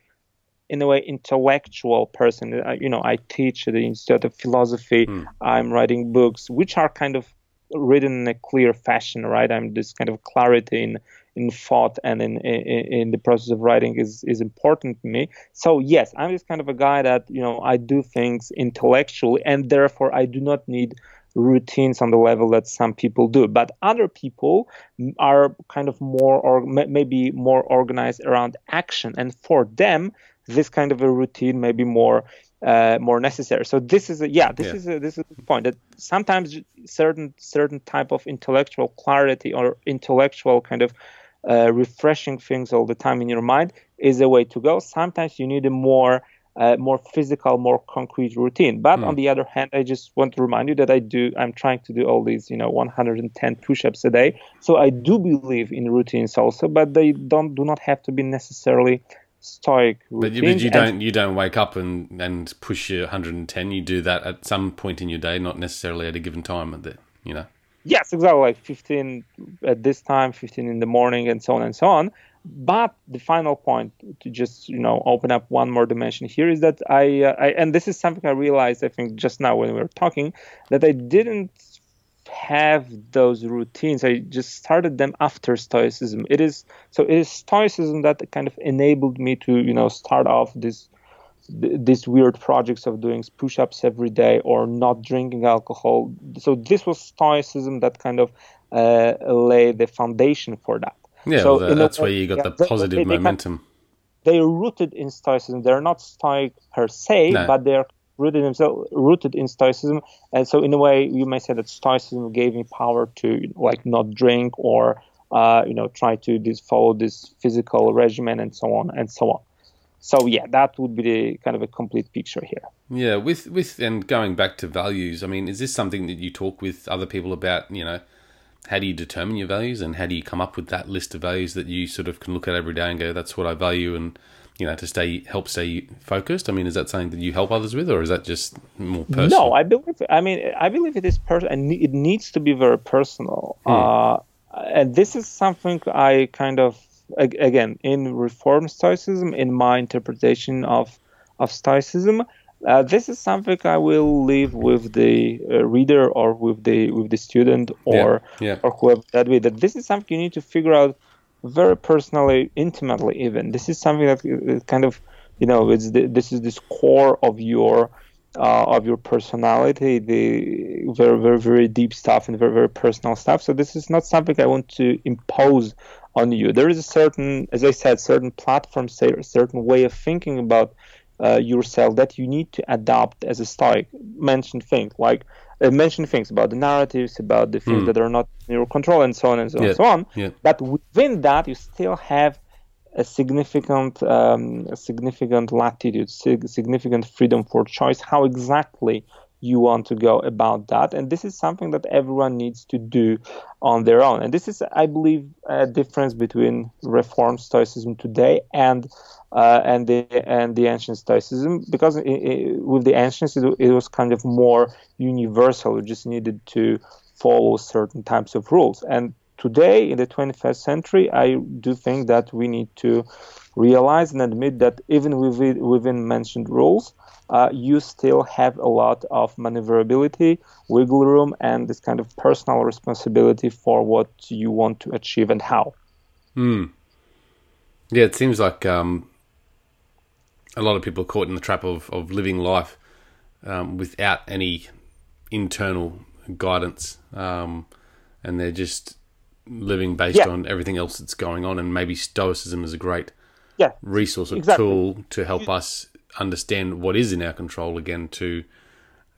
in a way intellectual person you know i teach at the institute of philosophy mm. i'm writing books which are kind of written in a clear fashion, right? I'm this kind of clarity in in thought and in, in, in the process of writing is is important to me. So yes, I'm this kind of a guy that you know I do things intellectually, and therefore I do not need routines on the level that some people do. But other people are kind of more or maybe more organized around action, and for them this kind of a routine may be more uh, more necessary. So this is a, yeah, this yeah. is a, this is the point that sometimes certain certain type of intellectual clarity or intellectual kind of uh, refreshing things all the time in your mind is a way to go. Sometimes you need a more uh, more physical, more concrete routine. But mm. on the other hand, I just want to remind you that I do. I'm trying to do all these, you know, 110 push-ups a day. So I do believe in routines also, but they don't do not have to be necessarily stoic but you, but you don't you don't wake up and and push your 110 you do that at some point in your day not necessarily at a given time at the you know yes exactly like 15 at this time 15 in the morning and so on and so on but the final point to just you know open up one more dimension here is that I, uh, I and this is something i realized i think just now when we were talking that i didn't have those routines. I just started them after Stoicism. It is so it is Stoicism that kind of enabled me to you know start off this these weird projects of doing push-ups every day or not drinking alcohol. So this was Stoicism that kind of uh, lay the foundation for that. Yeah, So well, that's way- where you got yeah, the they- positive they- they can- momentum. They're rooted in Stoicism. They're not Stoic per se, No. but they're rooted themselves rooted in Stoicism. And so, in a way, you may say that Stoicism gave me power to like not drink or uh, you know try to this, follow this physical regimen and so on and so on. So yeah, that would be the kind of a complete picture here. Yeah, with with and going back to values, I mean, is this something that you talk with other people about? You know, how do you determine your values, and how do you come up with that list of values that you sort of can look at every day and go, "That's what I value," and you know, to stay help stay focused. I mean, is that something that you help others with, or is that just more personal? No, I believe. I mean, I believe it is personal, and it needs to be very personal. Uh, and this is something I kind of again in Reform Stoicism, in my interpretation of of Stoicism. Uh, this is something I will leave with the uh, reader or with the with the student or yeah. or whoever that be. That this is something you need to figure out very personally, intimately. Even this is something that is kind of you know it's the, this is this core of your uh, of your personality, the very very very deep stuff and very very personal stuff. So this is not something I want to impose on you. There is a certain, as I said, certain platform, certain way of thinking about uh, yourself that you need to adopt as a Stoic. Mention things like uh, mention things about the narratives, about the things that are not in your control, and so on and so on Yeah. and so on. Yeah. But within that, you still have a significant, um, a significant latitude, sig- significant freedom for choice. How exactly you want to go about that, and this is something that everyone needs to do on their own. And this is, I believe, a difference between Reformed Stoicism today and uh, and the and the ancient Stoicism, because i i with the ancients it, it was kind of more universal. You just needed to follow certain types of rules. And today, in the 21st century, I do think that we need to realize and admit that even within, within mentioned rules, uh, you still have a lot of maneuverability, wiggle room, and this kind of personal responsibility for what you want to achieve and how. Yeah, it seems like um, a lot of people are caught in the trap of, of living life um, without any internal guidance, um, and they're just living based Yeah. on everything else that's going on. And maybe Stoicism is a great Yeah, resource or Exactly. tool to help us understand what is in our control again to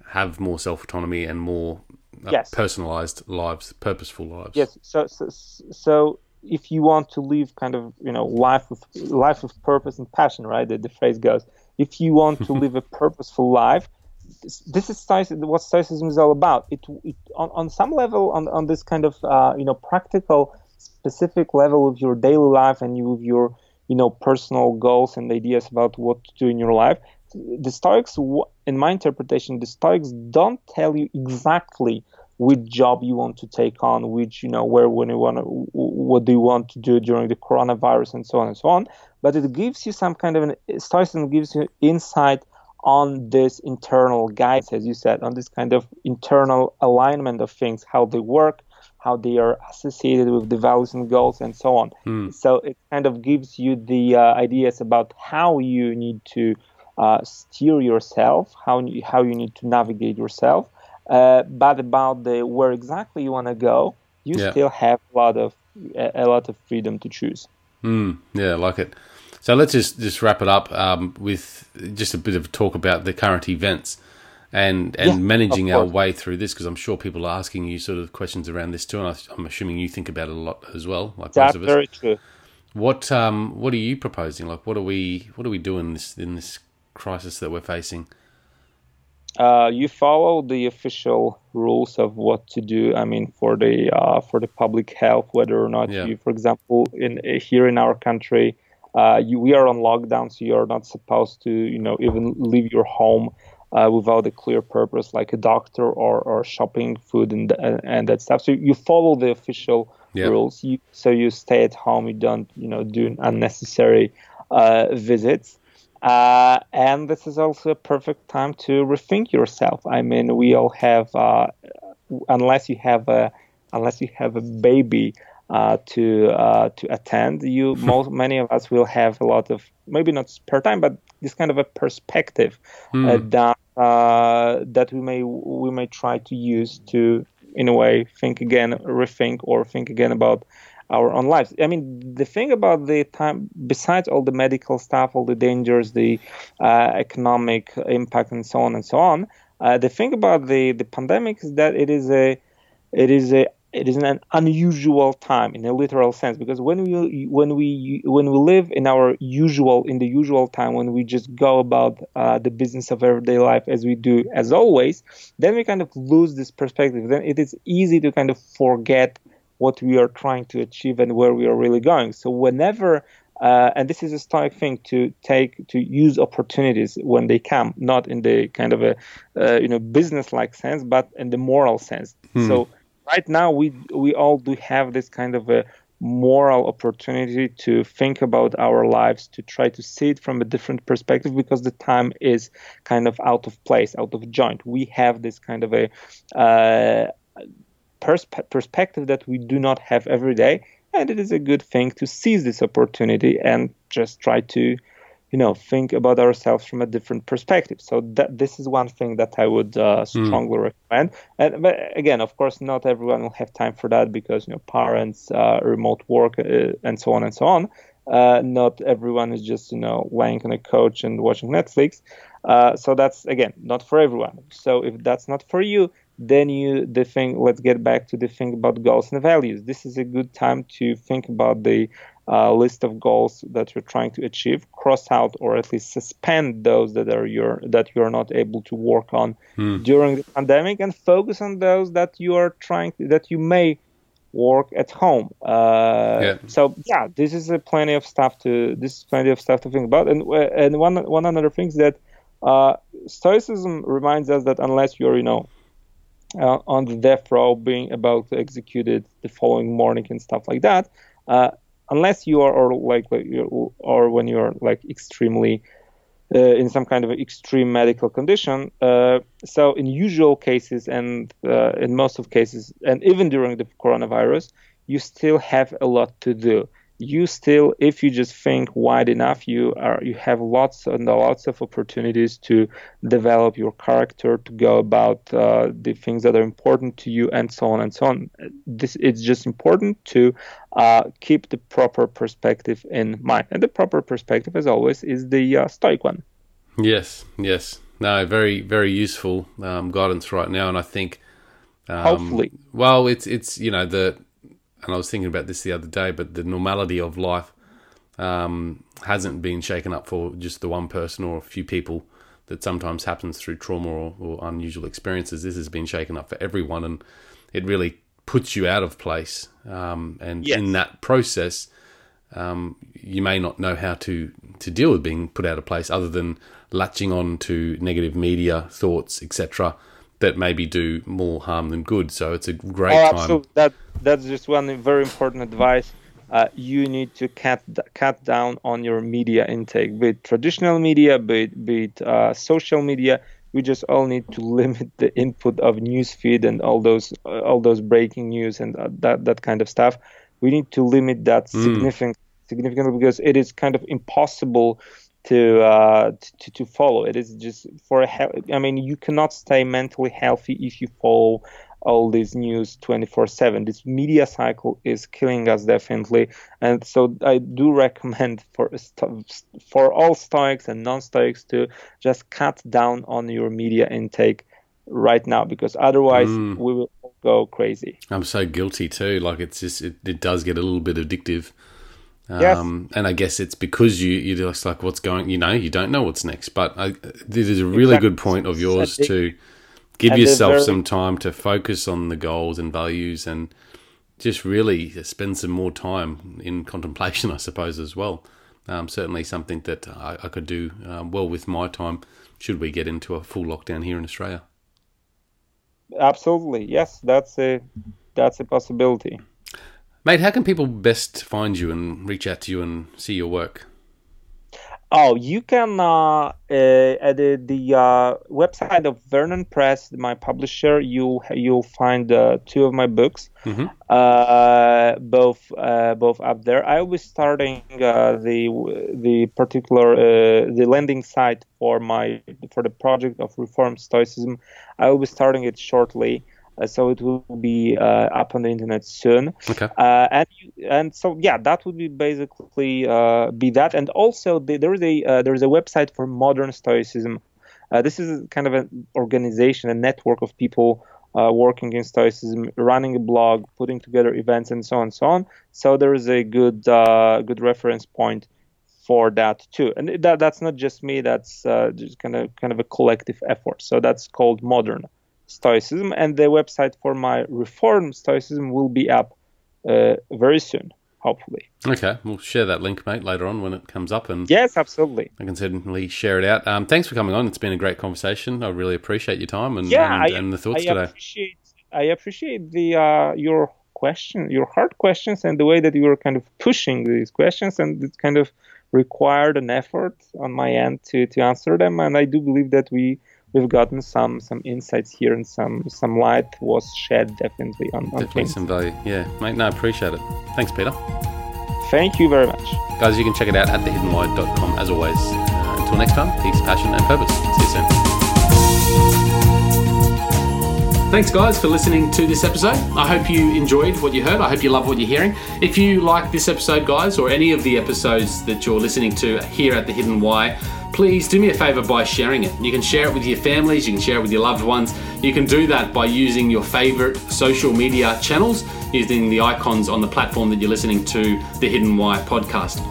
have more self autonomy and more uh, Yes. personalized lives, purposeful lives. yes so, so so if you want to live kind of you know life with life of purpose and passion right the, the phrase goes if you want to live a purposeful life this, this is what stoicism is all about it, it on, on some level on, on this kind of uh, you know practical specific level of your daily life and you with your you know personal goals and ideas about what to do in your life the stoics in my interpretation the stoics don't tell you exactly which job you want to take on which you know where when you want to what do you want to do during the coronavirus and so on and so on but it gives you some kind of an stoicism gives you insight on this internal guidance as you said on this kind of internal alignment of things how they work how they are associated with the values and goals and so on. So it kind of gives you the uh, ideas about how you need to uh, steer yourself how you, how you need to navigate yourself uh, but about the where exactly you want to go you Yeah. still have a lot of a, a lot of freedom to choose. Mm, yeah, I like it. So let's just, just wrap it up um, with just a bit of talk about the current events and and Yeah, managing our way through this because I'm sure people are asking you sort of questions around this too, and I, I'm assuming you think about it a lot as well, like that's most of us. very true What um what are you proposing? Like what are we what are we doing in this in this crisis that we're facing? uh, you follow the official rules of what to do. I mean, for the uh, for the public health, whether or not Yeah. you, for example, in here in our country, uh, you, we are on lockdown, so you are not supposed to, you know, even leave your home uh, without a clear purpose, like a doctor or, or shopping, food, and and, and that stuff. So you follow the official Yeah. rules. You, so you stay at home. You don't, you know, do unnecessary uh, visits. Uh, and this is also a perfect time to rethink yourself. I mean, we all have, uh, unless you have a, unless you have a baby uh, to uh, to attend, you most many of us will have a lot of maybe not spare time, but this kind of a perspective uh, that uh, that we may we may try to use to in a way think again, rethink, or think again about our own lives. I mean, the thing about the time, besides all the medical stuff, all the dangers, the uh, economic impact, and so on and so on, uh, the thing about the the pandemic is that it is a it is a it is an unusual time in a literal sense because when we when we when we live in our usual in the usual time when we just go about uh, the business of everyday life as we do as always then we kind of lose this perspective. Then it is easy to kind of forget what we are trying to achieve and where we are really going. So whenever uh, and this is a stoic thing to take to use opportunities when they come not in the kind of a uh, you know business like sense but in the moral sense. Hmm. so right now we we all do have this kind of a moral opportunity to think about our lives to try to see it from a different perspective because the time is kind of out of place out of joint. We have this kind of a uh, perspe- perspective that we do not have every day and it is a good thing to seize this opportunity and just try to you know think about ourselves from a different perspective. So that this is one thing that i would uh, hmm. strongly mm. recommend. And but again of course not everyone will have time for that because you know parents uh, remote work uh, and so on and so on. Uh, not everyone is just you know laying on a couch and watching netflix. Uh, so that's again not for everyone. So if that's not for you then you the thing let's get back to the thing about goals and values. This is a good time to think about the uh, list of goals that you're trying to achieve cross out or at least suspend those that are your that you're not able to work on hmm. during the pandemic and focus on those that you are trying to, that you may work at home uh, yeah. so yeah this is a plenty of stuff to this is plenty of stuff to think about and uh, and one one another thing is that uh, stoicism reminds us that unless you're you know uh, on the death row being about to execute it the following morning and stuff like that uh, unless you are or like or when you are like extremely uh, in some kind of extreme medical condition. Uh, so in usual cases and uh, in most of cases, and even during the coronavirus, you still have a lot to do you still if you just think wide enough you are you have lots and lots of opportunities to develop your character to go about uh, the things that are important to you and so on and so on. This it's just important to uh, keep the proper perspective in mind. And the proper perspective as always is the uh, stoic one. Yes yes. No very very useful um, guidance right now and i think um, hopefully. well it's it's you know the and I was thinking about this the other day, but the normality of life um, hasn't been shaken up for just the one person or a few people that sometimes happens through trauma or, or unusual experiences. This has been shaken up for everyone, and it really puts you out of place. Um, and yes. in that process, um, you may not know how to to deal with being put out of place, other than latching on to negative media thoughts, etc that maybe do more harm than good. So it's a great oh, time. Absolutely. That that's just one very important advice. Uh, you need to cut cut down on your media intake, be it traditional media, be it, be it uh, social media. We just all need to limit the input of news feed and all those uh, all those breaking news and uh, that that kind of stuff. We need to limit that mm. significantly because it is kind of impossible to uh, to to follow. It is just for a he- I mean, you cannot stay mentally healthy if you follow all this news 24/7. This media cycle is killing us definitely, and so I do recommend for for all Stoics and non-Stoics to just cut down on your media intake right now because otherwise mm. we will go crazy. I'm so guilty too. Like it's just it, it does get a little bit addictive. Yes. Um, and I guess it's because you you're just like what's going you know you don't know what's next. But I, this is a really exactly. good point of yours to give yourself very- some time to focus on the goals and values and just really spend some more time in contemplation, I suppose, as well. Um, certainly something that I, I could do um, well with my time should we get into a full lockdown here in Australia. Absolutely, yes, that's a that's a possibility. Mate, how can people best find you and reach out to you and see your work? Oh, you can uh, uh, at the, the uh, website of Vernon Press, my publisher. You'll you'll find uh, two of my books, mm-hmm. Uh, both uh, both up there. I will be starting the the particular the landing site for my for the project of Reform Stoicism. I will be starting it shortly. Uh, so it will be uh, up on the internet soon. Okay. Uh, and and so yeah, that would be basically uh, be that. And also the, there is a uh, there is a website for modern Stoicism. Uh, this is kind of an organization, a network of people working in Stoicism, running a blog, putting together events, and so on and so on. So there is a good good reference point for that too. And that that's not just me. That's just kind of kind of a collective effort. So that's called modern Stoicism, and the website for my Reform Stoicism will be up uh, very soon, hopefully. Okay, we'll share that link, mate, later on when it comes up, and yes, absolutely. I can certainly share it out. Um, thanks for coming on. It's been a great conversation. I really appreciate your time and yeah, and, I, and the thoughts I today. Appreciate, I appreciate the uh, your question, your hard questions, and the way that you were kind of pushing these questions, and it kind of required an effort on my end to to answer them. And I do believe that we we've gotten some some insights here and some some light was shed definitely on, on Definitely things. some value. Yeah, mate. No, appreciate it. Thanks, Peter. Thank you very much. Guys, you can check it out at thehiddenwhy.com as always. Uh, until next time, peace, passion, and purpose. See you soon. Thanks, guys, for listening to this episode. I hope you enjoyed what you heard. I hope you love what you're hearing. If you like this episode, guys, or any of the episodes that you're listening to here at The Hidden Why, please do me a favor by sharing it. You can share it with your families, you can share it with your loved ones. You can do that by using your favorite social media channels, using the icons on the platform that you're listening to the Hidden Why podcast.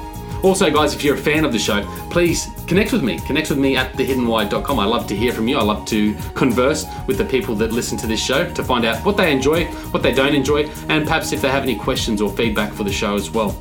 Also, guys, if you're a fan of the show, please connect with me. Connect with me at thehiddenwhy.com. I love to hear from you. I love to converse with the people that listen to this show to find out what they enjoy, what they don't enjoy, and perhaps if they have any questions or feedback for the show as well.